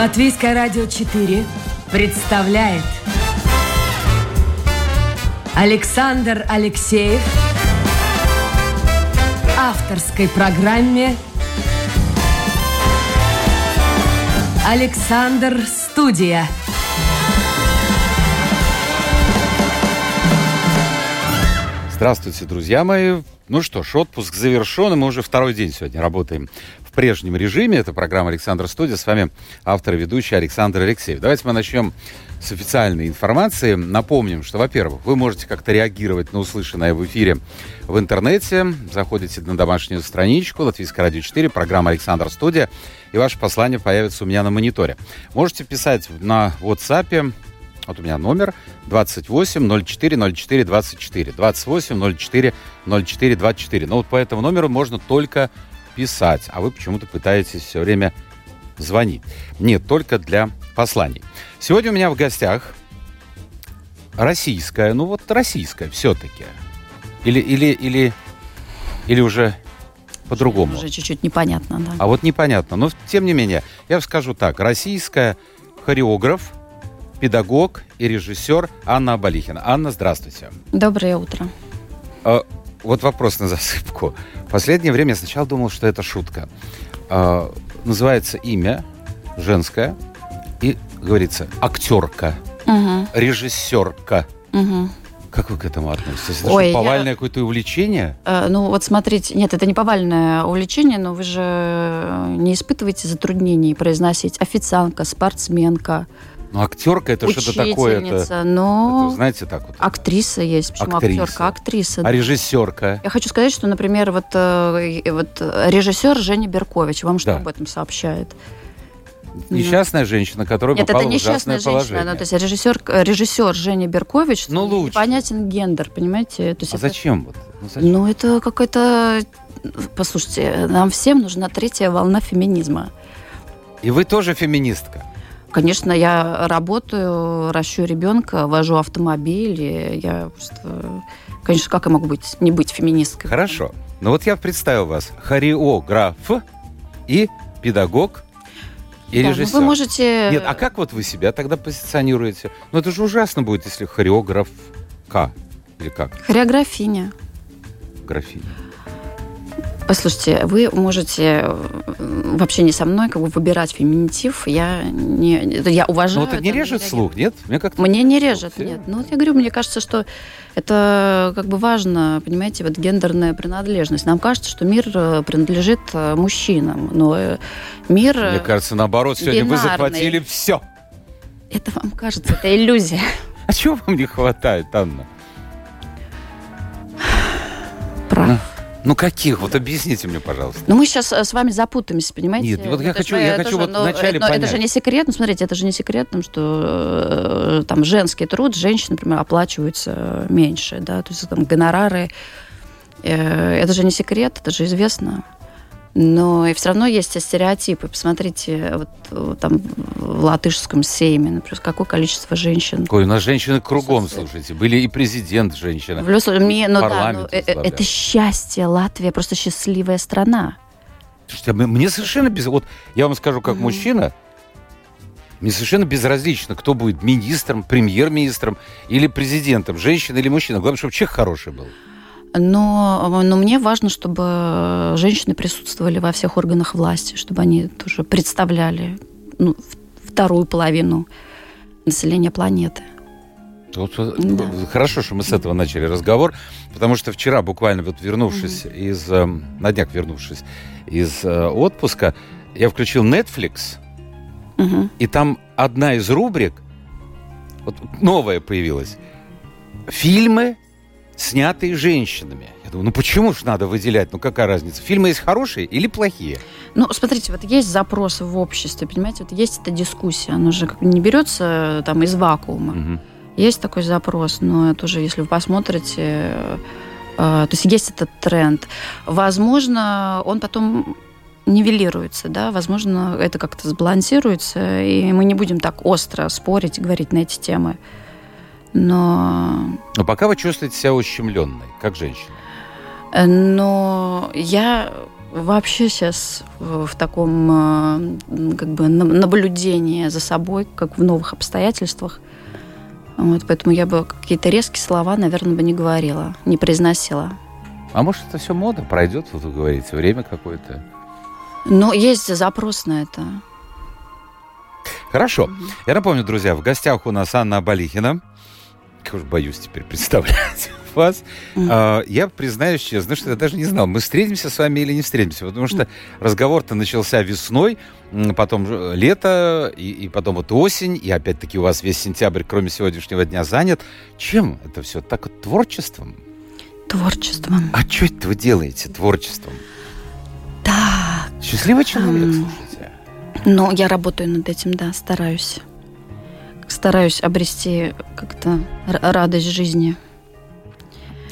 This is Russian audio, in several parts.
Латвийское радио 4 представляет Александр Алексеев авторской программе Александр Студия. Здравствуйте, друзья мои. Ну что ж, отпуск завершен, и мы уже второй день сегодня работаем в прежнем режиме. Это программа «Александр Студия». С вами автор и ведущий Александр Алексеев. Давайте мы начнем с официальной информации. Напомним, что, во-первых, вы можете как-то реагировать на услышанное в эфире в интернете. Заходите на домашнюю страничку Латвийское радио 4, программа «Александр Студия», и ваше послание появится у меня на мониторе. Можете писать на WhatsApp вот у меня номер 28 04 04 24. 28 04 04 24. Но вот по этому номеру можно только писать, а вы почему-то пытаетесь все время звонить. Нет, только для посланий. Сегодня у меня в гостях российская, ну вот российская все-таки. Или, или, или, или уже по-другому. Уже чуть-чуть непонятно, да. А вот непонятно. Но тем не менее, я скажу так. Российская хореограф, педагог и режиссер Анна Абалихина. Анна, здравствуйте. Доброе утро. Вот вопрос на засыпку. В последнее время я сначала думал, что это шутка. А, называется имя женское и говорится актерка, Угу, режиссерка. угу. Как вы к этому относитесь? Это Ой, что, я- повальное какое-то увлечение? Э, ну вот смотрите, нет, это не повальное увлечение, но вы же не испытываете затруднений произносить официантка, спортсменка, Ну, актерка это что-то такое. Это, но это, знаете, так вот. актриса есть. Почему Актриса. актерка? Актриса. А режиссерка? Я хочу сказать, что, например, вот, э, вот э, режиссер Женя Беркович вам что Да. об этом сообщает? Несчастная женщина, которая Нет, попала это в несчастная женщина. положение. Ну, то есть режиссер, режиссер Женя Беркович, Ну, лучше. непонятен гендер, понимаете? То есть А это- зачем? Вот? Ну, зачем? Ну, это какой-то... Послушайте, нам всем нужна третья волна феминизма. И вы тоже феминистка. Конечно, я работаю, ращу ребенка, вожу автомобиль, я просто... Конечно, как я могу быть, не быть феминисткой? Хорошо. Ну вот я представил вас. Хореограф и педагог и Да, ну режиссер. вы можете... Нет, а как вот вы себя тогда позиционируете? Ну это же ужасно будет, если хореографка. Или как? Хореографиня. Графиня. Послушайте, вы можете вообще не со мной как бы выбирать феминитив. Я не, я уважаю. Ну это не режет слух, нет? Мне как-то... Мне не режет, Все. нет. Ну, вот я говорю, мне кажется, что это как бы важно, понимаете, вот гендерная принадлежность. Нам кажется, что мир э, принадлежит э, мужчинам, но э, мир... Мне кажется, наоборот, сегодня вы бинарный. захватили все. Это вам кажется, это иллюзия. А чего вам не хватает, Анна? Прав. Ну каких? Вот объясните мне, пожалуйста. Но мы сейчас с вами запутаемся, понимаете? Нет, вот я Это хочу- же, я это хочу же, вот ну, вначале э, Это понять. же не секрет, ну, смотрите, это же не секрет, ну, что э, там женский труд, женщин, например, оплачиваются меньше, да, то есть там гонорары, э, это же не секрет, это же известно. Но и все равно есть стереотипы. Посмотрите, вот, там в латышском сейме, например, какое количество женщин. Ой, у нас женщины кругом, слушайте. Были и президент женщина. В Люс- мне- ну да, ну, э, э, это счастье. Латвия просто счастливая страна. Слушайте, а мне- совершенно без... Вот я вам скажу, как Мгм. мужчина, мне совершенно безразлично, кто будет министром, премьер-министром или президентом, женщина или мужчина. Главное, чтобы человек хороший был. Но, но мне важно, чтобы женщины присутствовали во всех органах власти, чтобы они тоже представляли ну, вторую половину населения планеты. Вот, вот, Да. Хорошо, что мы с этого начали разговор, потому что вчера, буквально вот вернувшись из... э, на днях вернувшись из э, отпуска, я включил Netflix, Мгм. и там одна из рубрик, вот новая появилась, фильмы, снятые женщинами. Я думаю, ну почему ж надо выделять? Ну какая разница? Фильмы есть хорошие или плохие? Ну, смотрите, вот есть запрос в обществе, понимаете, вот есть эта дискуссия, она же как бы не берется там из вакуума. Мгм. Есть такой запрос, но это уже, если вы посмотрите, э, то есть есть этот тренд. Возможно, он потом нивелируется, да, возможно, это как-то сбалансируется, и мы не будем так остро спорить и говорить на эти темы. Но, Но пока вы чувствуете себя ущемленной, как женщина. э, но я вообще сейчас в, таком э, как бы наблюдении за собой, как в новых обстоятельствах. Вот, поэтому я бы какие-то резкие слова, наверное, бы не говорила, не произносила. А может, это все мода пройдет, вот вы говорите, время какое-то? Ну, есть запрос на это. Хорошо. Угу. Я напомню, друзья, в гостях у нас Анна Абалихина. Уж боюсь теперь представлять вас. Mm. Я признаюсь честно, что я даже не знал, мы встретимся с вами или не встретимся, потому что mm. разговор-то начался весной, потом лето, и, и потом вот осень, и опять-таки у вас весь сентябрь, кроме сегодняшнего дня, занят. Чем это все? Так вот, творчеством? Творчеством. А что это вы делаете творчеством? Так. Счастливый человек, слушайте. Ну, я работаю над этим, да, стараюсь. Стараюсь обрести как-то радость жизни.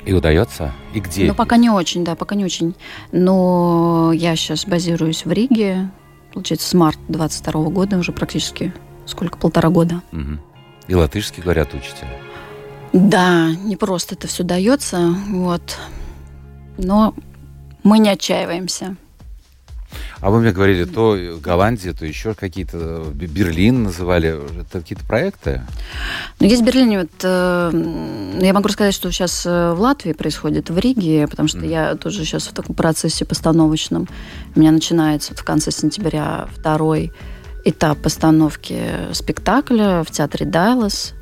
И удается? И где? Ну, пока не очень, да, пока не очень. Но я сейчас базируюсь в Риге, получается, с марта 22 года, уже практически сколько, полтора года. Угу. И латышский, говорят, учите? Да, не просто это все дается, вот. Но мы не отчаиваемся. А вы мне говорили, то Голландия, то еще какие-то, Берлин называли, это какие-то проекты? Ну, есть в Берлине, вот, э, я могу сказать, что сейчас э, в Латвии происходит, в Риге, потому что mm. я тоже сейчас в таком процессе постановочном. У меня начинается вот в конце сентября второй этап постановки спектакля в театре Дайлас.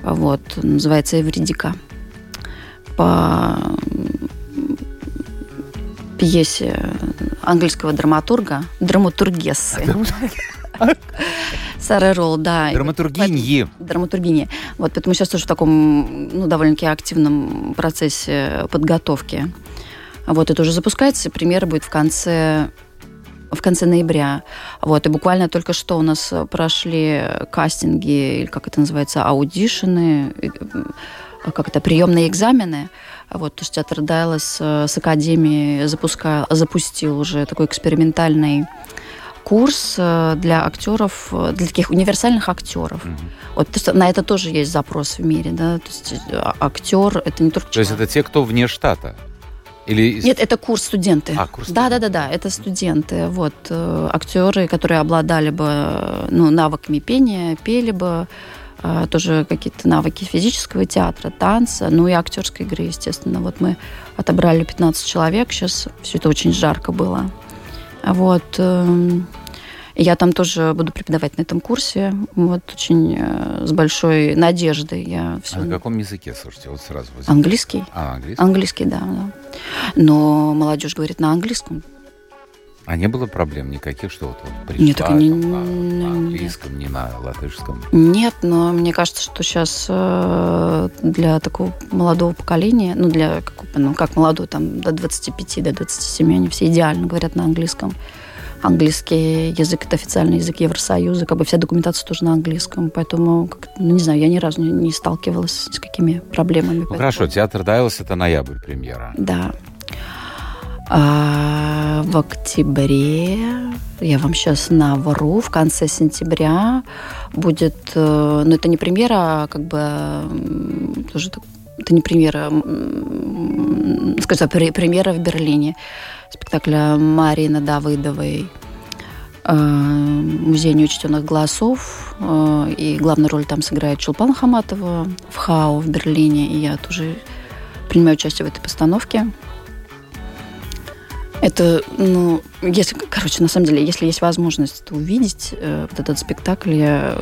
Вот, называется «Эвридика». По пьесе английского драматурга, драматургессы. Сара Ролл, да. Драматургиньи. Драматургини. Вот, поэтому сейчас тоже в таком, ну, довольно-таки активном процессе подготовки. Вот, это уже запускается, премьера будет в конце в конце ноября. Вот, и буквально только что у нас прошли кастинги, или как это называется, аудишены, как это, приемные экзамены. Вот, то есть театр Дайлас э, с Академией запускал, запустил уже такой экспериментальный курс э, для актеров, э, для таких универсальных актеров. Угу. Вот то есть, на это тоже есть запрос в мире, да, то есть а, актер это не только. То есть это те, кто вне штата? Или... Нет, это курс студенты. А, курс да, да, да, да, это студенты. Вот актеры, которые обладали бы ну, навыками пения, пели бы, тоже какие-то навыки физического театра, танца, ну и актерской игры, естественно. Вот мы отобрали 15 человек, сейчас все это очень жарко было. Вот. Эм, я там тоже буду преподавать на этом курсе. Вот очень э, с большой надеждой. Я все... А на каком языке, слушайте, вот сразу? Возьмите. Английский. А, английский? Английский, да, да. Но молодежь говорит на английском. А не было проблем никаких, что вот, вот пришла Нет, так не... на, на английском, не на латышском? Нет, но мне кажется, что сейчас э, для такого молодого поколения, ну, для, как, ну, как молодой, там, до 25, до 27, они все идеально говорят на английском. Английский язык – это официальный язык Евросоюза, как бы вся документация тоже на английском, поэтому, ну, не знаю, я ни разу не, не сталкивалась с какими проблемами. Ну, хорошо, театр Дайлас – это ноябрь премьера. Да. А в октябре, я вам сейчас навру, в конце сентября будет, э, ну это не премьера, а как бы тоже это не премьера, скажем премьера в Берлине спектакля Марины Давыдовой э, «Музей неучтенных голосов». Э, и главную роль там сыграет Чулпан Хаматова в ХАУ в Берлине. И я тоже принимаю участие в этой постановке. Это, ну, если, короче, на самом деле, если есть возможность это увидеть, э, вот этот спектакль, я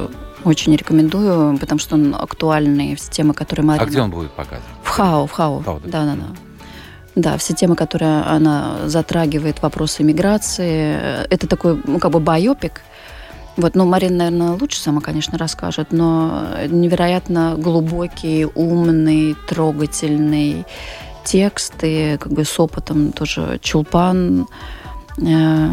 очень рекомендую, потому что он актуальный, все темы, которые Марина... А где он будет показан? В ХАО, в ХАО. ХАО да, да, да. Да, все темы, которые она затрагивает, вопросы миграции. Э, это такой, ну, как бы байопик. Вот, ну, Марина, наверное, лучше сама, конечно, расскажет, но невероятно глубокий, умный, трогательный тексты, как бы с опытом тоже Чулпан, э,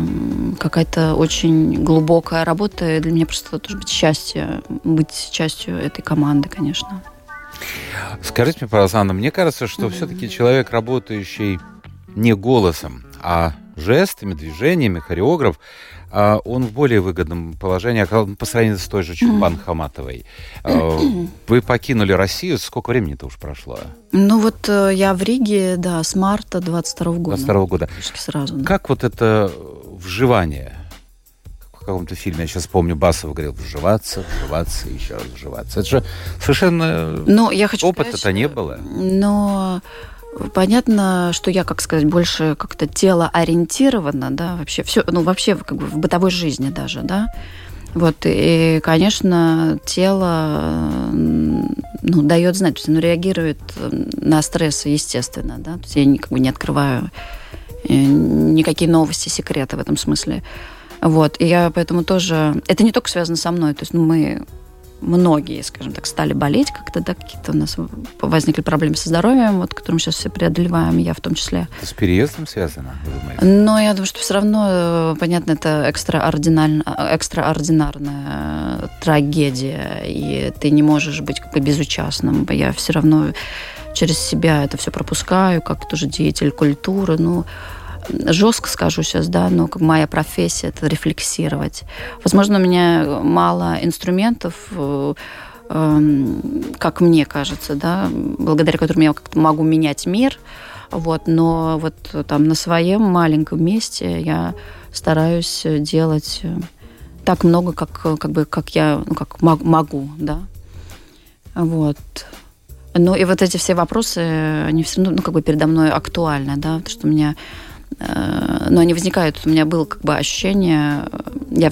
какая-то очень глубокая работа. И для меня просто тоже быть счастье, быть частью этой команды, конечно. Скажите мне, пожалуйста, Анна, мне кажется, что mm-hmm. все-таки человек, работающий не голосом, а жестами, движениями, хореограф, он в более выгодном положении а по сравнению с той же Чулпан Хаматовой. А, вы покинули Россию, сколько времени-то уж прошло? Ну вот э, я в Риге, да, с марта 22 года. 22 года. Сразу. Да. Как вот это вживание? В каком-то фильме, я сейчас помню, Басов говорил, вживаться, вживаться, еще раз вживаться. Это же совершенно... Но я хочу Опыта-то не было. Но Понятно, что я, как сказать, больше как-то тело ориентирована, да, вообще все, ну вообще как бы в бытовой жизни даже, да. Вот, и, конечно, тело ну, дает знать, что оно реагирует на стрессы, естественно, да. То есть я как бы не открываю э, никакие новости, секреты в этом смысле. Вот, и я поэтому тоже... Это не только связано со мной, то есть ну, мы многие, скажем так, стали болеть как-то, да, какие-то у нас возникли проблемы со здоровьем, вот, которые мы сейчас все преодолеваем, я в том числе. Это с переездом связано, вы думаете? Но я думаю, что все равно, э, понятно, это экстраординарная, экстраординарная трагедия, и ты не можешь быть как бы безучастным. Я все равно через себя это все пропускаю, как тоже деятель культуры, ну, жестко скажу сейчас, да, но как моя профессия это рефлексировать. Возможно, у меня мало инструментов, э, эм, как мне кажется, да, благодаря которым я как-то могу менять мир, вот, но вот там на своем маленьком месте я стараюсь делать э, так много, как, как бы, как я, ну, как могу, да, вот. Ну и вот эти все вопросы, они все равно, ну, как бы передо мной актуальны, да, потому что у меня но они возникают. У меня было как бы ощущение, я,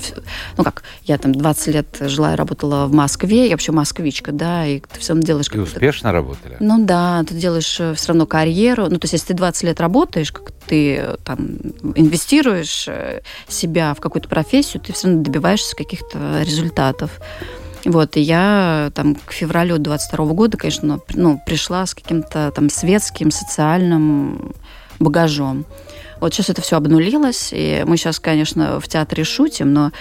ну как, я там 20 лет жила и работала в Москве, я вообще москвичка, да, и ты все равно делаешь... И успешно работали? Ну да, ты делаешь э, все равно карьеру, ну то есть если ты 20 лет работаешь, как ты там инвестируешь э, себя в какую-то профессию, ты все равно добиваешься каких-то результатов. Вот, и я там к февралю 22 года, конечно, ну, пришла с каким-то там светским, социальным багажом. Вот сейчас это все обнулилось, и мы сейчас, конечно, в театре шутим, но,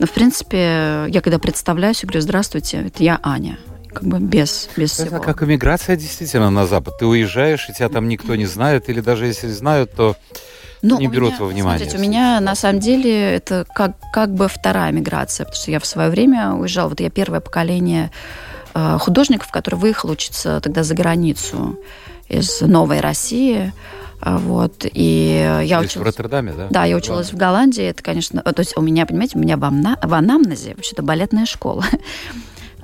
но в принципе, я когда представляюсь, я говорю, здравствуйте, это я Аня как бы без, без это всего. как иммиграция действительно на Запад. Ты уезжаешь, и тебя там никто не знает, или даже если знают, то ну, не берут меня, во внимание. Смотрите, у меня на самом деле это как, как бы вторая миграция, потому что я в свое время уезжала, вот я первое поколение э, художников, который выехал учиться тогда за границу из Новой России. А, вот, и я училась... в Роттердаме, да? Да, я училась в Голландии. Это, конечно... То есть у меня, понимаете, у меня в, амна... в анамнезе вообще-то балетная школа.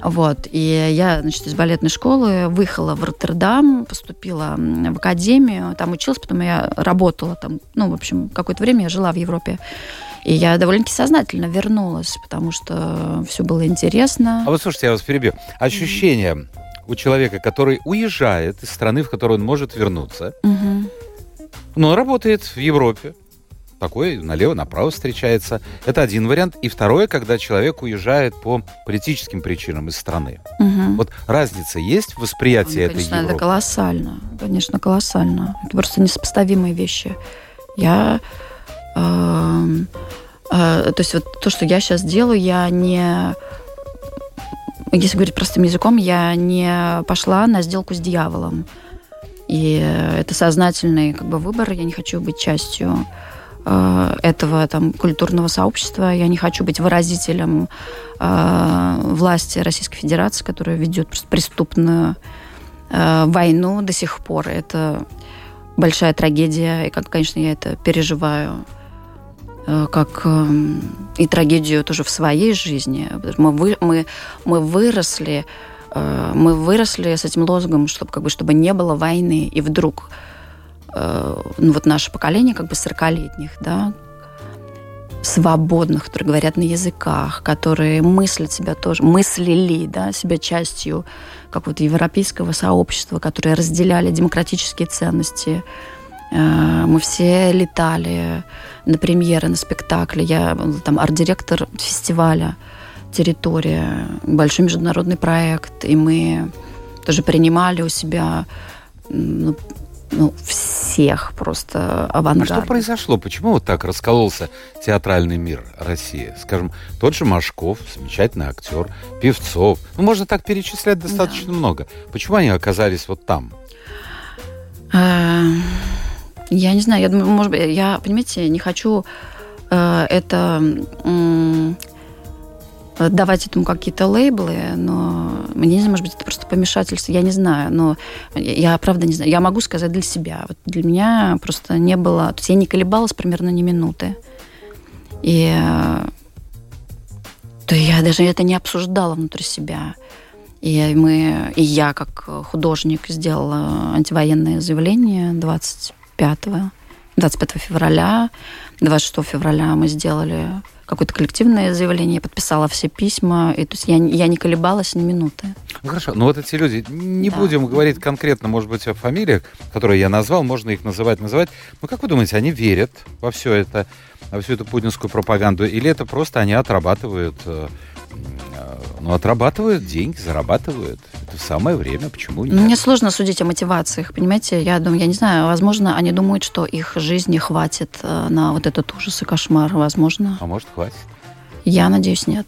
Вот, и я, значит, из балетной школы выехала в Роттердам, поступила в академию, там училась, потом я работала там, ну, в общем, какое-то время я жила в Европе. И я довольно-таки сознательно вернулась, потому что все было интересно. А вот слушайте, я вас перебью. Ощущение mm-hmm. у человека, который уезжает из страны, в которую он может вернуться, mm-hmm но работает в Европе. Такой налево-направо встречается. Это один вариант. И второе, когда человек уезжает по политическим причинам из страны. Угу. Вот разница есть в восприятии ну, этой конечно, Европы? это колоссально. Конечно, колоссально. Это просто несопоставимые вещи. Я... Э, э, то есть вот то, что я сейчас делаю, я не... Если говорить простым языком, я не пошла на сделку с дьяволом. И это сознательный как бы, выбор. Я не хочу быть частью э, этого там, культурного сообщества. Я не хочу быть выразителем э, власти Российской Федерации, которая ведет преступную э, войну до сих пор. Это большая трагедия. И, как, конечно, я это переживаю э, как э, и трагедию тоже в своей жизни. Мы, вы, мы, мы выросли Э, мы выросли с этим лозунгом, чтобы, как бы, чтобы не было войны. И вдруг э, ну, вот наше поколение как бы 40-летних, да, свободных, которые говорят на языках, которые мыслят себя тоже, мыслили, да, себя частью как вот европейского сообщества, которые разделяли демократические ценности. Э, мы все летали на премьеры, на спектакли. Я там арт-директор фестиваля территория, большой международный проект, и мы тоже принимали у себя ну, ну, всех просто авангард. А что произошло? Почему вот так раскололся театральный мир России? Скажем, тот же Машков, замечательный актер, Певцов. Ну, можно так перечислять достаточно да. много. Почему они оказались вот там? А, Я не знаю, я думаю, может быть, я, понимаете, не хочу э, это давать этому какие-то лейблы, но мне не знаю, может быть, это просто помешательство, я не знаю, но я правда не знаю. Я могу сказать для себя. Вот для меня просто не было... То есть я не колебалась примерно ни минуты. И то я даже это не обсуждала внутри себя. И мы, и я как художник сделала антивоенное заявление 25, 25 февраля. 26 февраля мы сделали какое-то коллективное заявление, я подписала все письма, и то есть я, я не колебалась ни минуты. Ну хорошо, но вот эти люди, не да. будем говорить конкретно, может быть, о фамилиях, которые я назвал, можно их называть, называть. Но как вы думаете, они верят во все это, во всю эту путинскую пропаганду, или это просто они отрабатывают э, ну, отрабатывают деньги, зарабатывают. Это самое время, почему нет? Мне сложно судить о мотивациях, понимаете? Я думаю, я не знаю, возможно, они думают, что их жизни хватит э, на вот этот ужас и кошмар, возможно. А может, хватит? Я надеюсь, нет.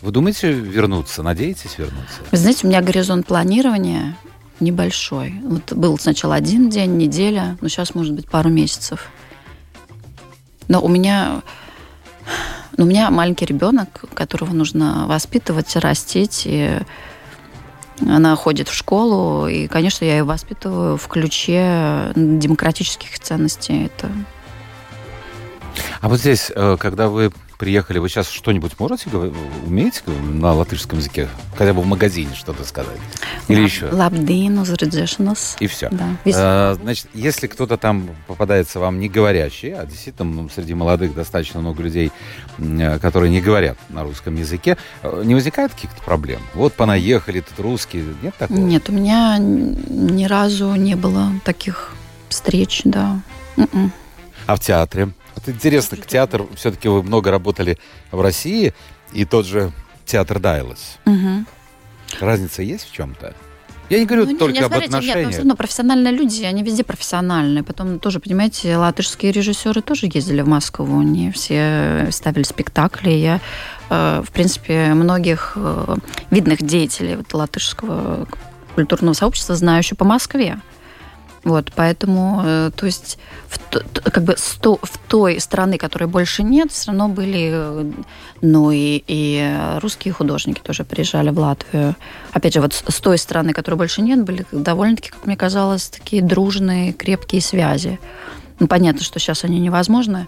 Вы думаете вернуться? Надеетесь вернуться? Вы знаете, у меня горизонт планирования небольшой. Вот был сначала один день, неделя, но сейчас, может быть, пару месяцев. Но у меня но у меня маленький ребенок, которого нужно воспитывать, растить. И она ходит в школу, и, конечно, я ее воспитываю в ключе демократических ценностей. Это... А вот здесь, э, когда вы приехали, вы сейчас что-нибудь можете, умеете на латышском языке? Хотя бы в магазине что-то сказать? Или Лаб, еще? Лабдинус, реджешнус. И все. Да. А, значит, если кто-то там попадается вам не говорящий, а действительно ну, среди молодых достаточно много людей, э, которые не говорят на русском языке, э, не возникает каких-то проблем? Вот понаехали, тут русские, нет такого? Нет, у меня ни разу не было таких встреч, да. М-м. А в театре? Вот интересно, к театр, все-таки вы много работали в России, и тот же театр Дайлас. Угу. Разница есть в чем-то? Я не говорю ну, только не, об смотрите, отношениях. Нет, но все равно профессиональные люди, они везде профессиональные. Потом тоже, понимаете, латышские режиссеры тоже ездили в Москву, не все ставили спектакли. Я, э, в принципе, многих э, видных деятелей вот, латышского культурного сообщества знаю еще по Москве. Вот, поэтому, э, то есть, в, как бы сто, в той страны, которой больше нет, все равно были, э, ну и, и русские художники тоже приезжали в Латвию. Опять же, вот с той страны, которой больше нет, были довольно-таки, как мне казалось, такие дружные, крепкие связи. Ну, понятно, что сейчас они невозможны,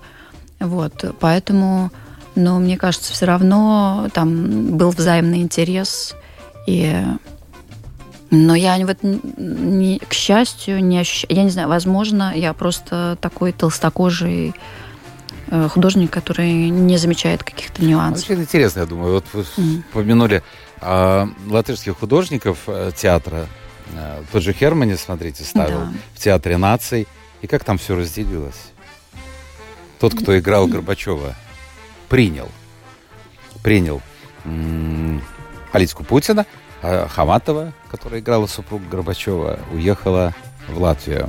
вот, поэтому, но мне кажется, все равно там был взаимный интерес, и но я вот, не, к счастью, не ощущаю, я не знаю, возможно, я просто такой толстокожий э, художник, который не замечает каких-то нюансов. Очень интересно, я думаю. Вот вы mm. упомянули а, латышских художников э, театра. А, тот же Хермани, смотрите, ставил да. в Театре наций. И как там все разделилось? Тот, кто играл Горбачева, принял. Принял м- Путина, а Хаматова, которая играла супруг Горбачева, уехала в Латвию.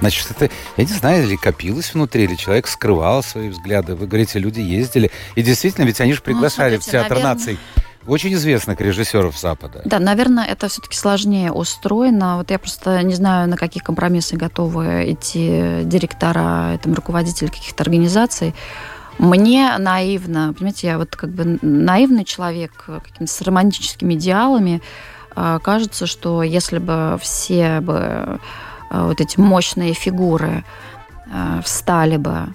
Значит, это, я не знаю, или копилось внутри, или человек скрывал свои взгляды. Вы говорите, люди ездили. И действительно, ведь они же ну, приглашали ну, смотрите, в Театр наверное... наций очень известных режиссеров Запада. Да, наверное, это все-таки сложнее устроено. Вот я просто не знаю, на какие компромиссы готовы идти директора, там, руководители каких-то организаций. Мне наивно, понимаете, я вот как бы наивный человек какими-то с романтическими идеалами, а, кажется, что если бы все бы а, вот эти мощные фигуры встали бы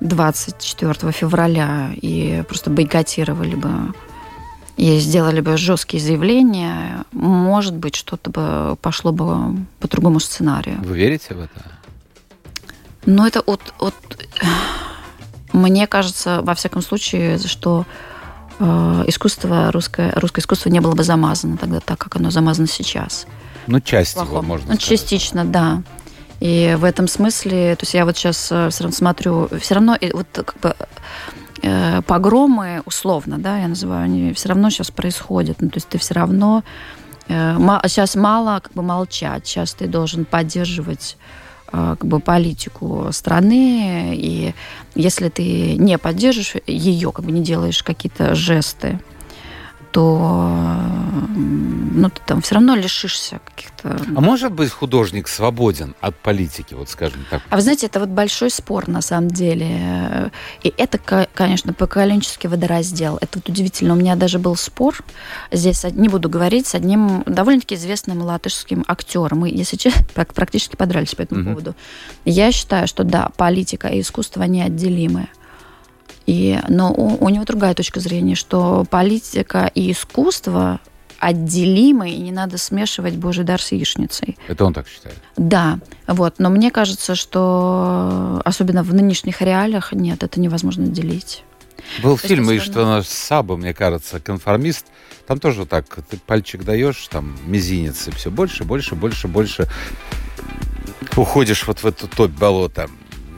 24 февраля и просто бойкотировали бы и сделали бы жесткие заявления, может быть, что-то бы пошло бы по другому сценарию. Вы верите в это? Ну, это от, от мне кажется, во всяком случае, что э, искусство, русское, русское искусство не было бы замазано тогда так, как оно замазано сейчас. Ну, часть Плохом. его, можно ну, сказать. Частично, да. И в этом смысле, то есть я вот сейчас э, все равно смотрю, все равно вот как бы э, погромы, условно, да, я называю, они все равно сейчас происходят. Ну, то есть ты все равно э, сейчас мало как бы молчать, сейчас ты должен поддерживать как бы политику страны, и если ты не поддержишь ее, как бы не делаешь какие-то жесты, то ну, ты там все равно лишишься каких-то... А может быть художник свободен от политики, вот скажем так? А вы знаете, это вот большой спор на самом деле. И это, конечно, поколенческий водораздел. Это вот удивительно. У меня даже был спор, здесь не буду говорить, с одним довольно-таки известным латышским актером. Мы, если честно, практически подрались по этому угу. поводу. Я считаю, что да, политика и искусство неотделимы. И, но у, у него другая точка зрения, что политика и искусство отделимы, и не надо смешивать Божий дар с яичницей. Это он так считает? Да, вот. Но мне кажется, что особенно в нынешних реалиях нет, это невозможно делить. Был То фильм, и что наш Саба, мне кажется, конформист. Там тоже так, ты пальчик даешь, там мизинец, и все больше, больше, больше, больше уходишь вот в эту топь болота.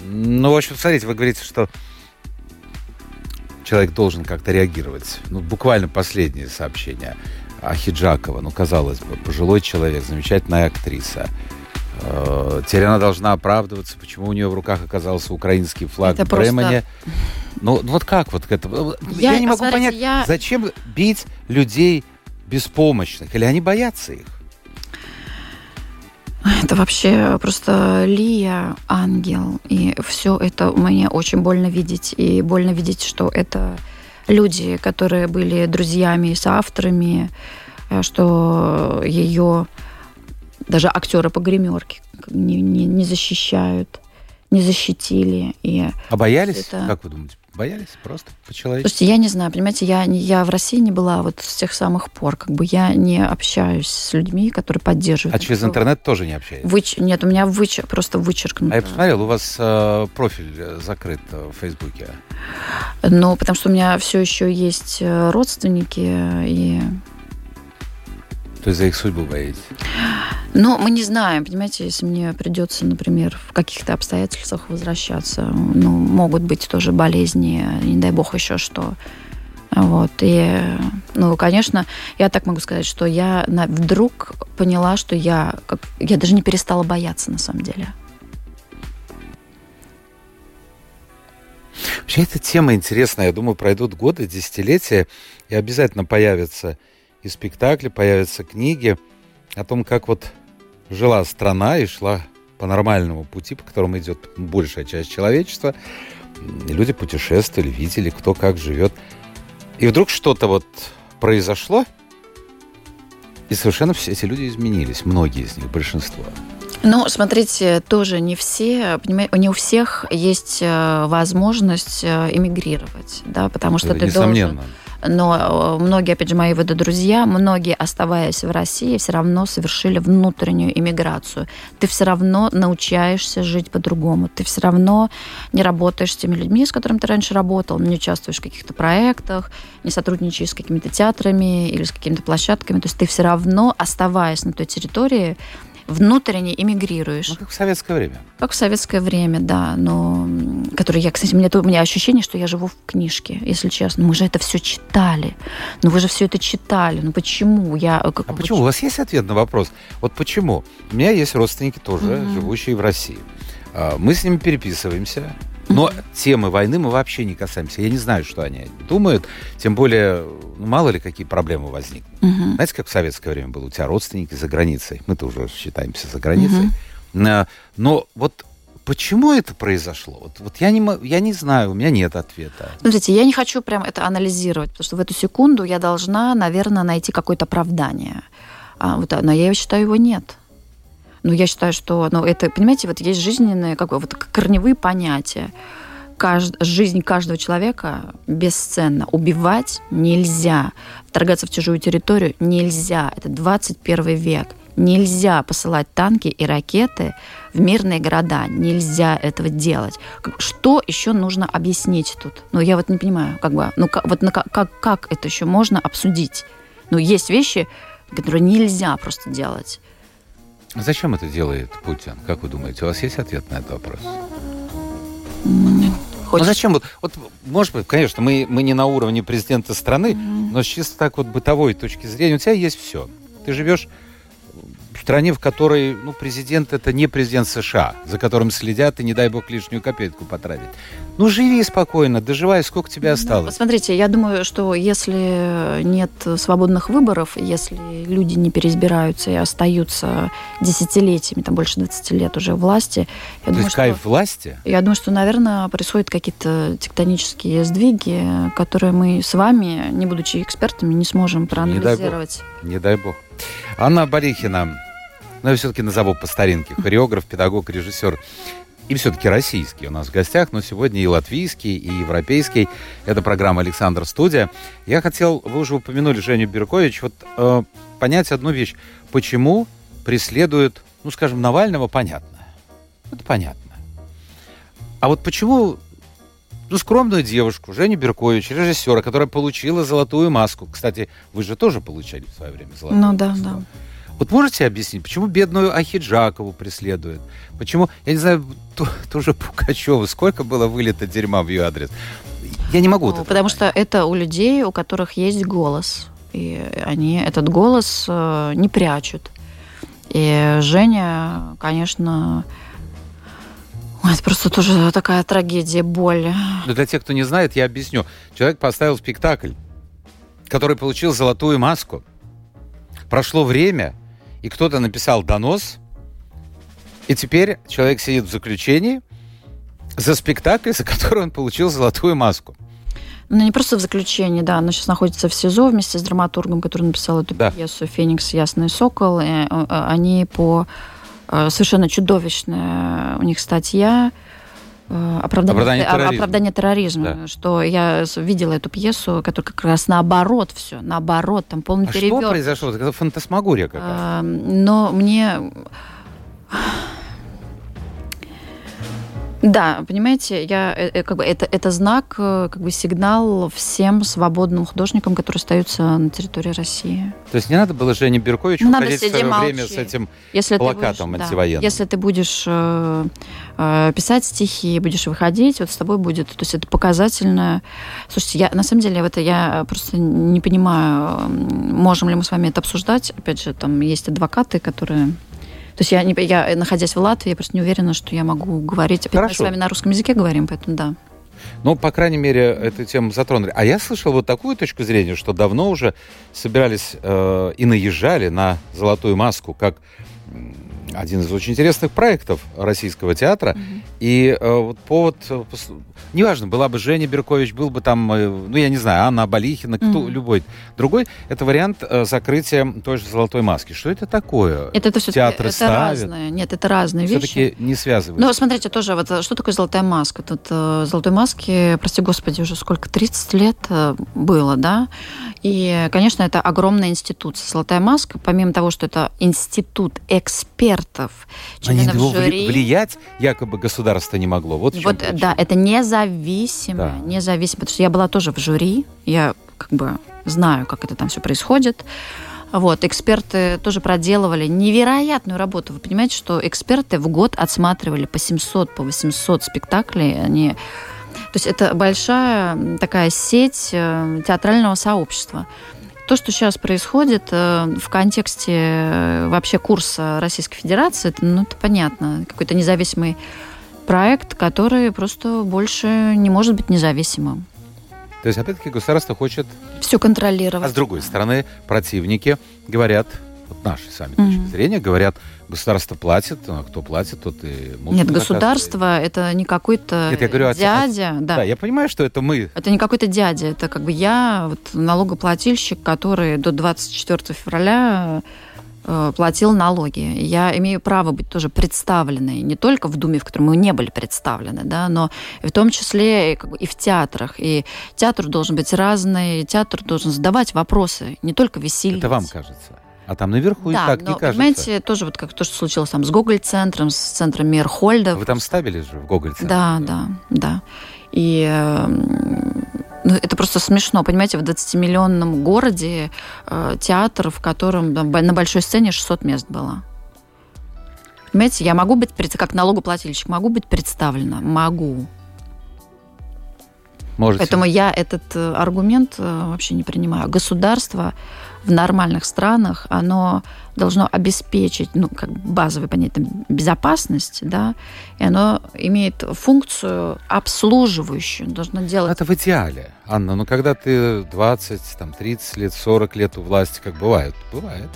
Ну, в общем, смотрите, вы говорите, что человек должен как-то реагировать. Ну, буквально последнее сообщение. Ахиджакова, ну, казалось бы, пожилой человек, замечательная актриса. Э, теперь она должна оправдываться, почему у нее в руках оказался украинский флаг это в Бремене. Просто... Ну, вот как вот это? Я, я не могу смотрите, понять, я... зачем бить людей беспомощных? Или они боятся их? Это вообще просто Лия, ангел. И все это мне очень больно видеть. И больно видеть, что это люди, которые были друзьями и соавторами, э, что ее даже актеры по гримерке не, не, не защищают, не защитили. И а боялись? Это... Как вы думаете? Боялись просто по-человечески? Слушайте, я не знаю, понимаете, я, я в России не была вот с тех самых пор, как бы я не общаюсь с людьми, которые поддерживают. А через интернет тоже не общаетесь? Выч... Нет, у меня выч... просто вычеркнуто. А я посмотрел, у вас э, профиль закрыт в Фейсбуке. Ну, потому что у меня все еще есть э, родственники и то есть за их судьбу боитесь? Ну, мы не знаем, понимаете, если мне придется, например, в каких-то обстоятельствах возвращаться, ну, могут быть тоже болезни, не дай бог еще что. Вот, и, ну, конечно, я так могу сказать, что я вдруг поняла, что я, как, я даже не перестала бояться на самом деле. Вообще, эта тема интересная. Я думаю, пройдут годы, десятилетия, и обязательно появятся и спектакли, появятся книги о том, как вот жила страна и шла по нормальному пути, по которому идет большая часть человечества. И люди путешествовали, видели, кто как живет. И вдруг что-то вот произошло, и совершенно все эти люди изменились, многие из них, большинство. Ну, смотрите, тоже не все, понимаете, не у всех есть э, возможность э, эмигрировать, да, потому что Это ты несомненно. должен но э, многие, опять же, мои друзья, многие, оставаясь в России, все равно совершили внутреннюю иммиграцию. Ты все равно научаешься жить по-другому. Ты все равно не работаешь с теми людьми, с которыми ты раньше работал, не участвуешь в каких-то проектах, не сотрудничаешь с какими-то театрами или с какими-то площадками. То есть ты все равно, оставаясь на той территории, внутренне эмигрируешь. Ну, как в советское время. Как в советское время, да. Но, который я, кстати, у меня, у меня ощущение, что я живу в книжке, если честно. Мы же это все читали. Ну вы же все это читали. Ну почему? Я, э, как, а почему? У вас есть ответ на вопрос? Вот почему? У меня есть родственники тоже, угу. живущие в России. А, мы с ними переписываемся. Но темы войны мы вообще не касаемся. Я не знаю, что они думают. Тем более, мало ли какие проблемы возникнут. Угу. Знаете, как в советское время было? У тебя родственники за границей. Мы-то уже считаемся за границей. Угу. Но вот почему это произошло? Вот, вот я, не, я не знаю, у меня нет ответа. Ну, смотрите, я не хочу прям это анализировать, потому что в эту секунду я должна, наверное, найти какое-то оправдание. А, вот, но я считаю, его нет. Ну, я считаю, что, ну, это, понимаете, вот есть жизненные, как бы, вот корневые понятия. Кажд... Жизнь каждого человека бесценна. Убивать нельзя. Вторгаться в чужую территорию нельзя. Это 21 век. Нельзя посылать танки и ракеты в мирные города. Нельзя этого делать. Что еще нужно объяснить тут? Ну, я вот не понимаю, как бы, ну, как, вот на, как, как это еще можно обсудить? Ну, есть вещи, которые нельзя просто делать. Зачем это делает Путин? Как вы думаете, у вас есть ответ на этот вопрос? Хочешь... Ну зачем? Вот, вот, может быть, конечно, мы, мы не на уровне президента страны, mm-hmm. но с чисто так вот бытовой точки зрения, у тебя есть все. Ты живешь стране, в которой ну, президент это не президент США, за которым следят и, не дай бог, лишнюю копейку потратить. Ну, живи спокойно, доживай, сколько тебе ну, осталось. Ну, смотрите, я думаю, что если нет свободных выборов, если люди не переизбираются и остаются десятилетиями, там больше 20 лет уже власти... Я То думаю, есть кайф власти? Я думаю, что, наверное, происходят какие-то тектонические сдвиги, которые мы с вами, не будучи экспертами, не сможем проанализировать. Не дай бог. Не дай бог. Анна Барихина, но я все-таки назову по старинке, хореограф, педагог, режиссер. И все-таки российский у нас в гостях, но сегодня и латвийский, и европейский. Это программа «Александр Студия». Я хотел, вы уже упомянули Женю Беркович, вот э, понять одну вещь. Почему преследуют, ну, скажем, Навального, понятно. Это понятно. А вот почему ну, скромную девушку, Женю Беркович, режиссера, которая получила золотую маску. Кстати, вы же тоже получали в свое время золотую ну, маску. Ну, да, да. Вот можете объяснить, почему бедную Ахиджакову преследуют? Почему, я не знаю, ту, тоже Пугачеву, сколько было вылито дерьма в ее адрес? Я не могу. Ну, потому что это у людей, у которых есть голос. И они этот голос э, не прячут. И Женя, конечно, Ой, это просто тоже такая трагедия, боль. Но для тех, кто не знает, я объясню. Человек поставил спектакль, который получил золотую маску. Прошло время, и кто-то написал донос, и теперь человек сидит в заключении за спектакль, за который он получил золотую маску. Ну, не просто в заключении, да, она сейчас находится в СИЗО вместе с драматургом, который написал эту да. пьесу «Феникс. Ясный сокол». И э, э, они по э, совершенно чудовищная у них статья оправдание, оправдание терроризма, оправдание терроризма да. что я видела эту пьесу, которая как раз наоборот все, наоборот, там полный а переверт. что произошло? Это фантасмагория какая-то. А, но мне да, понимаете, я, э, э, как бы, это, это знак, э, как бы сигнал всем свободным художникам, которые остаются на территории России. То есть не надо было Жене Берковичу надо в свое молчи. время с этим если плакатом будешь, антивоенным? Да, если ты будешь э, э, писать стихи, будешь выходить, вот с тобой будет, то есть это показательно. Слушайте, я на самом деле в это я просто не понимаю, можем ли мы с вами это обсуждать. Опять же, там есть адвокаты, которые то есть я, не, я, находясь в Латвии, я просто не уверена, что я могу говорить. Хорошо. Мы с вами на русском языке говорим, поэтому да. Ну, по крайней мере, эту тему затронули. А я слышал вот такую точку зрения, что давно уже собирались э, и наезжали на золотую маску, как один из очень интересных проектов российского театра. Mm-hmm. И э, вот повод, э, неважно, была бы Женя Беркович, был бы там, э, ну, я не знаю, Анна Абалихина, кто, mm-hmm. любой другой, это вариант э, закрытия той же «Золотой маски». Что это такое? Это, это все Театры это ставят. разные. Нет, это разные вещи. Все-таки не связываются. Ну, смотрите, тоже, вот что такое «Золотая маска»? Тут э, «Золотой маски», прости господи, уже сколько, 30 лет э, было, да? И, конечно, это огромная институция. «Золотая маска», помимо того, что это институт экспертов, членов Они жюри... влиять якобы государство не могло. Вот, вот да, это независимо, да. независимо. Потому что я была тоже в жюри, я как бы знаю, как это там все происходит. Вот, эксперты тоже проделывали невероятную работу. Вы понимаете, что эксперты в год отсматривали по 700, по 800 спектаклей. Они... То есть это большая такая сеть э, театрального сообщества. То, что сейчас происходит э, в контексте э, вообще курса Российской Федерации, это, ну, это понятно. Какой-то независимый проект, который просто больше не может быть независимым. То есть, опять-таки, государство хочет... Все контролировать. А с другой стороны, противники говорят, вот наши сами mm-hmm. точки зрения, говорят, государство платит, а кто платит, тот и Нет, государство это не какой-то Нет, я говорю, дядя. От... Да. да, я понимаю, что это мы. Это не какой-то дядя, это как бы я, вот, налогоплательщик, который до 24 февраля Э, платил налоги. Я имею право быть тоже представленной не только в Думе, в которой мы не были представлены, да, но в том числе и в театрах. И театр должен быть разный, театр должен задавать вопросы, не только веселить. Это вам кажется? А там наверху да, и так но, не кажется. понимаете, тоже вот как то, что случилось там с Гоголь-центром, с центром Мирхольда. Вы там ставили же в Гоголь-центре? Да, да, да. И ну, это просто смешно, понимаете, в 20-миллионном городе э, театр, в котором там, на большой сцене 600 мест было. Понимаете, я могу быть, как налогоплательщик, могу быть представлена? Могу. Можете. Поэтому я этот э, аргумент э, вообще не принимаю. Государство в нормальных странах, оно должно обеспечить, ну, как базовый понятие, безопасность, да, и оно имеет функцию обслуживающую, должно делать... Это в идеале, Анна, но когда ты 20, там, 30 лет, 40 лет у власти, как бывает, бывает,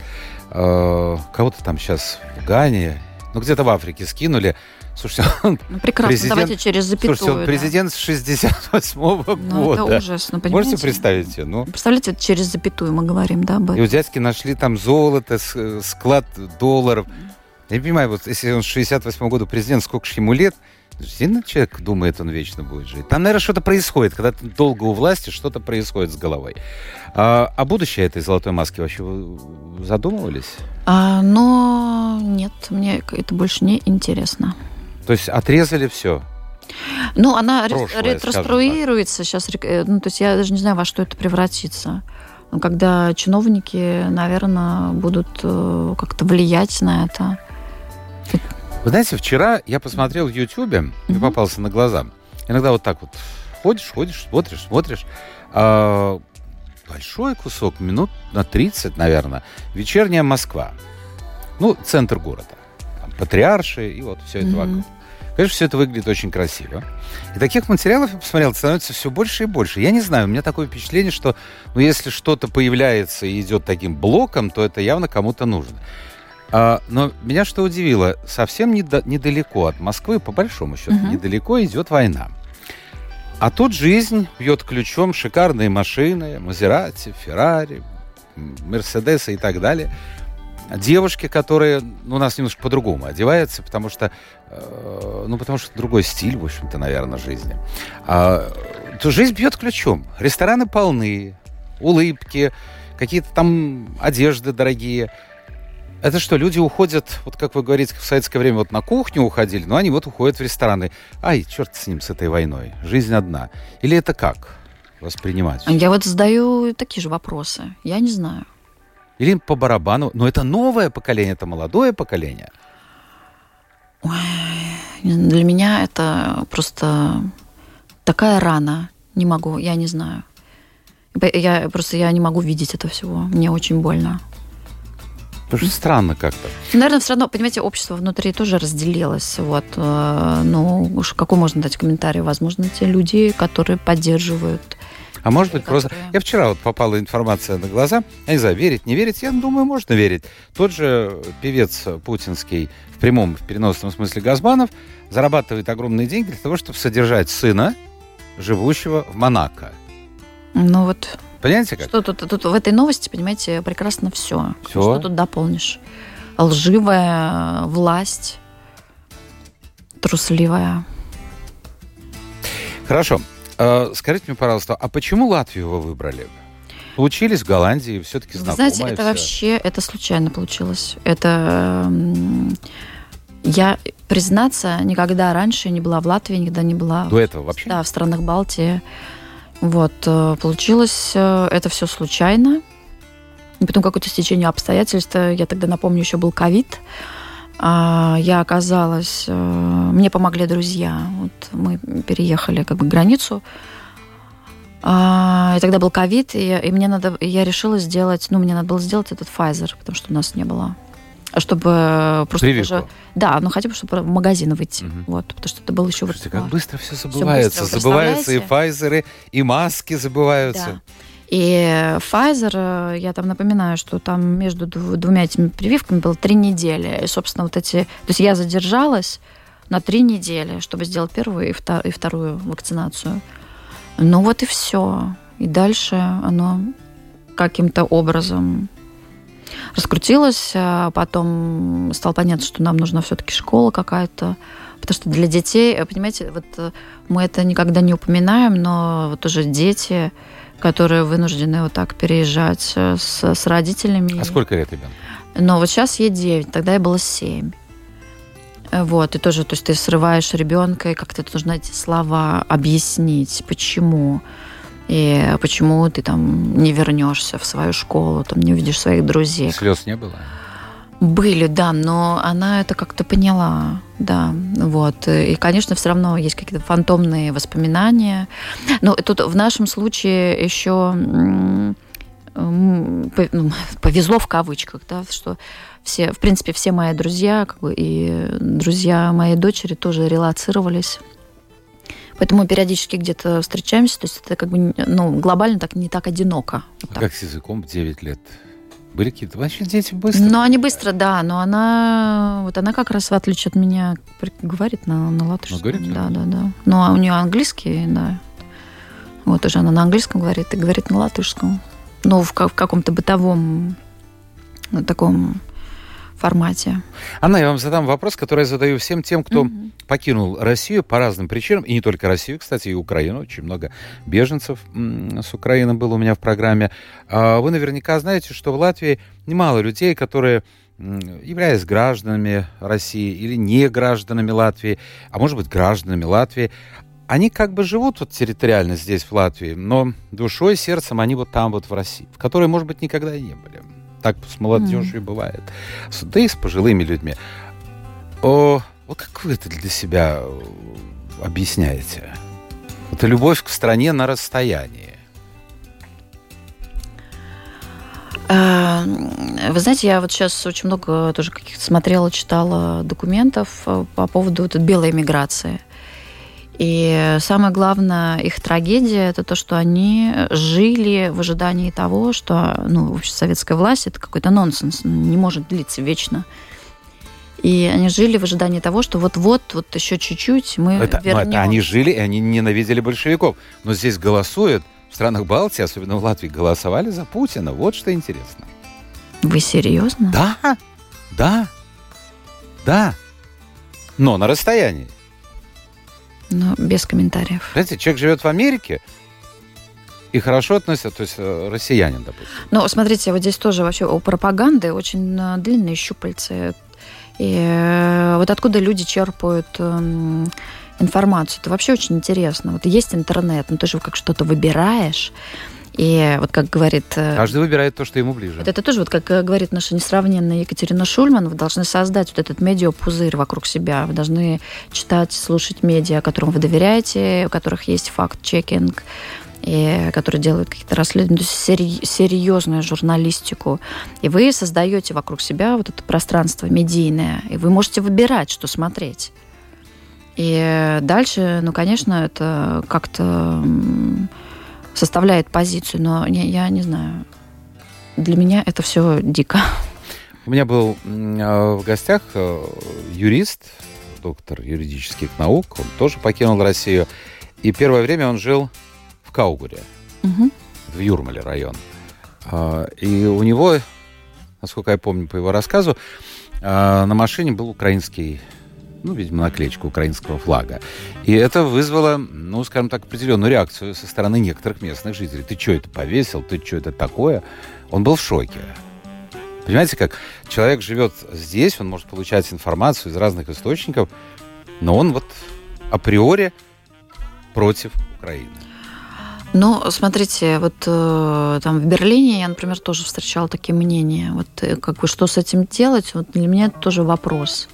э, кого-то там сейчас в Гане, ну, где-то в Африке скинули, Слушайте, он ну, прекрасно, президент, давайте через запятую. Слушайте, он да. президент с 68-го Ну, года. это ужасно, понимаете? Можете представить себе? Ну, Представляете, это через запятую мы говорим, да, об и этом. у дядьки нашли там золото, с- склад долларов. Я не понимаю, вот если он с 68 года президент, сколько же ему лет? Действительно, человек думает, он вечно будет жить. Там, наверное, что-то происходит. Когда ты долго у власти, что-то происходит с головой. А, а будущее этой золотой маски вообще задумывались? А, но нет, мне это больше не интересно. То есть отрезали все. Ну, она Прошлое, ретроструируется сейчас. э, Ну, то есть я даже не знаю, во что это превратится. Ну, Когда чиновники, наверное, будут э, как-то влиять на это. Вы знаете, вчера я посмотрел в Ютьюбе, мне Мгм. попался на глаза. Иногда вот так вот ходишь, ходишь, смотришь, смотришь. А, большой кусок, минут на 30, наверное. Вечерняя Москва. Ну, центр города. Там патриарши и вот все это Мгм. вокруг. Конечно, все это выглядит очень красиво. И таких материалов, я посмотрел, становится все больше и больше. Я не знаю, у меня такое впечатление, что ну, если что-то появляется и идет таким блоком, то это явно кому-то нужно. А, но меня что удивило, совсем недо- недалеко от Москвы, по большому счету, Мгм. недалеко идет война. А тут жизнь бьет ключом шикарные машины, Мазерати, Феррари, Мерседесы и так далее. Девушки, которые ну, у нас немножко по-другому одеваются, потому что, э, ну, потому что другой стиль, в общем-то, наверное, жизни. А, то жизнь бьет ключом. Рестораны полны, улыбки, какие-то там одежды дорогие. Это что, люди уходят, вот как вы говорите, в советское время вот на кухню уходили, но они вот уходят в рестораны. Ай, черт с ним, с этой войной. Жизнь одна. Или это как воспринимать? Я вот задаю такие же вопросы. Я не знаю. Или им по барабану. Но это новое поколение, это молодое поколение. Для меня это просто такая рана. Не могу, я не знаю. Я просто я не могу видеть это всего. Мне очень больно. Потому что странно как-то. Наверное, все равно, понимаете, общество внутри тоже разделилось. Вот, э, ну, уж какой можно дать комментарий? Возможно, те люди, которые поддерживают. А может быть, просто... Я вчера вот попала информация на глаза. Я не знаю, верить, не верить. Я думаю, можно верить. Тот же певец путинский в прямом, в переносном смысле Газманов зарабатывает огромные деньги для того, чтобы содержать сына, живущего в Монако. Ну вот, Понимаете как? что тут, тут в этой новости, понимаете, прекрасно все. Всё? Что тут дополнишь? Лживая власть, трусливая. Хорошо. Э, скажите мне, пожалуйста, а почему Латвию вы выбрали? Получились в Голландии, все-таки Вы знакомая. знаете, это всё. вообще, это случайно получилось. Это я, признаться, никогда раньше не была в Латвии, никогда не была До этого вообще? да, в странах Балтии. Вот, э, получилось э, это все случайно. И потом какое-то стечение обстоятельств. э, Я тогда напомню, еще был ковид. А, Я оказалась... э, Мне помогли друзья. Вот мы переехали как бы границу. А, И тогда был ковид, и, и мне надо, и я решила сделать, ну, мне надо было сделать этот Pfizer, потому что у нас не было. Чтобы просто Прививку. даже... Да, ну хотя бы, чтобы в магазин выйти. Мгм. Вот, потому что это был еще... Слушайте, вот, как а, быстро все забывается. быстро, вы забываются и? Файзеры, и маски забываются. Да. И Pfizer, э, я там напоминаю, что там между дв- двумя этими прививками было три недели. И, собственно, вот эти... То есть я задержалась на три недели, чтобы сделать первую и вторую вакцинацию. Ну вот и все. И дальше оно каким-то образом раскрутилось, а потом стало понятно, что нам нужна все-таки школа какая-то, потому что для детей, э, понимаете, вот э, мы это никогда не упоминаем, но вот уже дети, которые вынуждены вот так переезжать э, с, с родителями. А сколько лет ребенку? Но вот сейчас ей 9, тогда ей было 7. Э, Вот, и тоже, то есть ты срываешь ребенка, и как-то нужно эти слова объяснить, почему. И почему ты там не вернешься в свою школу, там не увидишь своих друзей. Слез не было? Были, да, но она это как-то поняла. Да, вот. И, конечно, все равно есть какие-то фантомные воспоминания. Но тут в нашем случае еще ну, повезло в кавычках, да, что все, в принципе, все мои друзья, как бы, и друзья моей дочери тоже релацировались. Поэтому мы периодически где-то встречаемся, то есть это как бы, ну, глобально так не так одиноко. Вот а так. как с языком 9 лет? Были какие-то... Вообще дети быстро. Ну, они быстро, да, но она, вот она как раз, в отличие от меня, говорит на, на латышском. Ну, говорит, да, да? да. Ну, а у нее английский, да. Вот уже она на английском говорит и говорит на латышском. Ну, в, в каком-то бытовом таком формате. Анна, я вам задам вопрос, который я задаю всем тем, кто Мгм. покинул Россию по разным причинам, и не только Россию, кстати, и Украину. Очень много беженцев с Украины было у меня в программе. А Вы наверняка знаете, что в Латвии немало людей, которые являясь гражданами России или не гражданами Латвии, а может быть гражданами Латвии, они как бы живут вот территориально здесь, в Латвии, но душой, сердцем они вот там вот в России, в которой, может быть, никогда и не были. Так с молодежью бывает. С- Да и с пожилыми людьми. О, вот как вы это для себя э, объясняете? Это любовь к стране на расстоянии. А, Вы знаете, я вот сейчас очень много тоже каких-то смотрела, читала документов э, по поводу вот белой миграции. И самое главное, их трагедия, это то, что они жили в ожидании того, что ну, советская власть это какой-то нонсенс, не может длиться вечно. И они жили в ожидании того, что вот-вот, вот еще чуть-чуть мы Это, ну, вернем. это они жили, и они ненавидели большевиков. Но здесь голосуют, в странах Балтии, особенно в Латвии, голосовали за Путина. Вот что интересно. Вы серьезно? Да, да, да. Но на расстоянии. Ну, без комментариев. Знаете, человек живет в Америке и хорошо относится, то есть э, россиянин, допустим. Ну, смотрите, вот здесь тоже вообще у пропаганды очень э, длинные щупальцы. И э, вот откуда люди черпают эм, информацию, это вообще очень интересно. Вот есть интернет, но ты же как что-то выбираешь. И вот как говорит... э, Каждый выбирает то, что ему ближе. вот это тоже, вот как э, говорит наша несравненная Екатерина Шульман, вы должны создать вот этот медиапузырь вокруг себя. Вы должны читать, слушать медиа, которым вы доверяете, у которых есть факт-чекинг, и которые делают какие-то расследования, то есть сери- серьезную журналистику. И вы создаете вокруг себя вот это пространство медийное, и вы можете выбирать, что смотреть. И дальше, ну, конечно, это как-то составляет позицию, но я, я не знаю. Для меня это все дико. У меня был э, в гостях э, юрист, доктор юридических наук. Он тоже покинул Россию. И первое время он жил в Каугуре, Мгм. в Юрмале район. А, И у него, насколько я помню по его рассказу, а, на машине был украинский, ну, видимо, наклеечка украинского флага. И это вызвало, ну, скажем так, определенную реакцию со стороны некоторых местных жителей. Ты что это повесил? Ты что это такое? Он был в шоке. Понимаете, как человек живет здесь, он может получать информацию из разных источников, но он вот априори против Украины. Ну, смотрите, вот э, там в Берлине я, например, тоже встречала такие мнения. Вот э, как бы что с этим делать, вот для меня это тоже вопрос.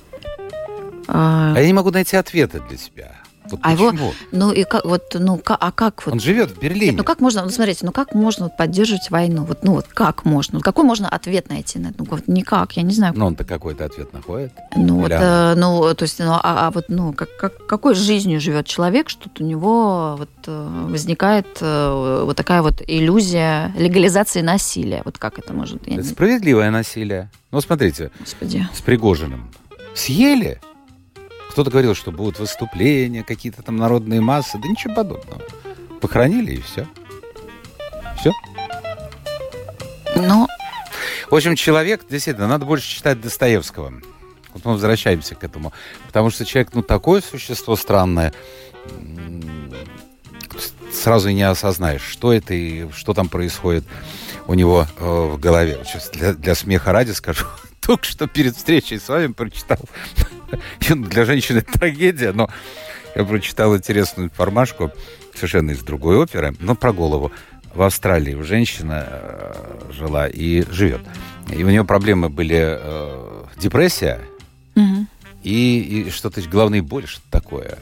А, А я не могу найти ответа для себя. Вот А его- почему? ну и как вот, ну ка- а как вот? Он живет в Берлине. Нет, ну как можно, ну смотрите, ну как можно поддерживать войну? Вот, ну вот как можно? Какой можно ответ найти на это? Ну вот никак, я не знаю. Но он-то какой-то ответ находит. Ну, вот, э, ну, то есть, ну, а, а вот, ну, как, как, какой жизнью живет человек, что у него вот э, возникает э, вот такая вот иллюзия легализации насилия. Вот как это может? Это не- справедливое насилие. Ну, смотрите, Господи. с Пригожиным. Съели. Кто-то говорил, что будут выступления, какие-то там народные массы. Да ничего подобного. Похоронили и все. Все. Ну, В общем, человек, действительно, надо больше читать Достоевского. Вот мы возвращаемся к этому. Потому что человек, ну, такое существо странное, сразу и не осознаешь, что это и что там происходит у него э, в голове. Сейчас для, для смеха ради скажу. Только что перед встречей с вами прочитал. Для женщины это трагедия, но я прочитал интересную информашку совершенно из другой оперы, но про голову. В Австралии женщина э, жила и живет. И у нее проблемы были э, депрессия мгм. и, и что-то головные боли, что такое.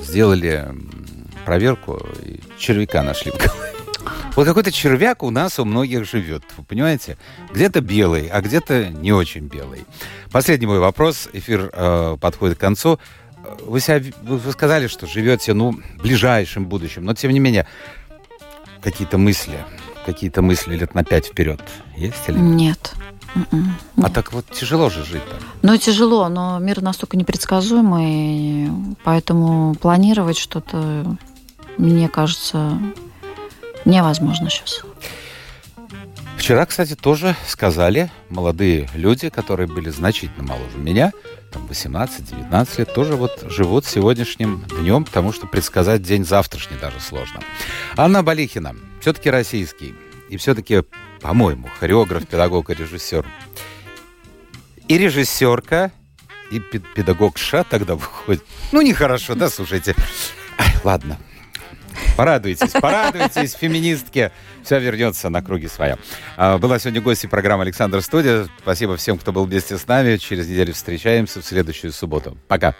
Сделали проверку, и червяка нашли в голове. Вот какой-то червяк у нас у многих живет, вы понимаете? Где-то белый, а где-то не очень белый. Последний мой вопрос, эфир э, подходит к концу. Вы, себя, вы сказали, что живете, ну, в ближайшем будущем, но тем не менее, какие-то мысли, какие-то мысли лет на пять вперед есть или нет? Нет. М-м. А так вот тяжело же жить-то. Ну, тяжело, но мир настолько непредсказуемый, поэтому планировать что-то, мне кажется, невозможно сейчас. Вчера, кстати, тоже сказали молодые люди, которые были значительно моложе меня, там 18-19 лет, тоже вот живут сегодняшним днем, потому что предсказать день завтрашний даже сложно. Анна Балихина, все-таки российский, и все-таки, по-моему, хореограф, педагог и режиссер. И режиссерка, и педагогша тогда выходит. Ну, нехорошо, да, слушайте. Ай, ладно, Порадуйтесь, порадуйтесь, феминистки. Все вернется на круги своя. А, была сегодня гостья программы Александр Студия. Спасибо всем, кто был вместе с нами. Через неделю встречаемся в следующую субботу. Пока.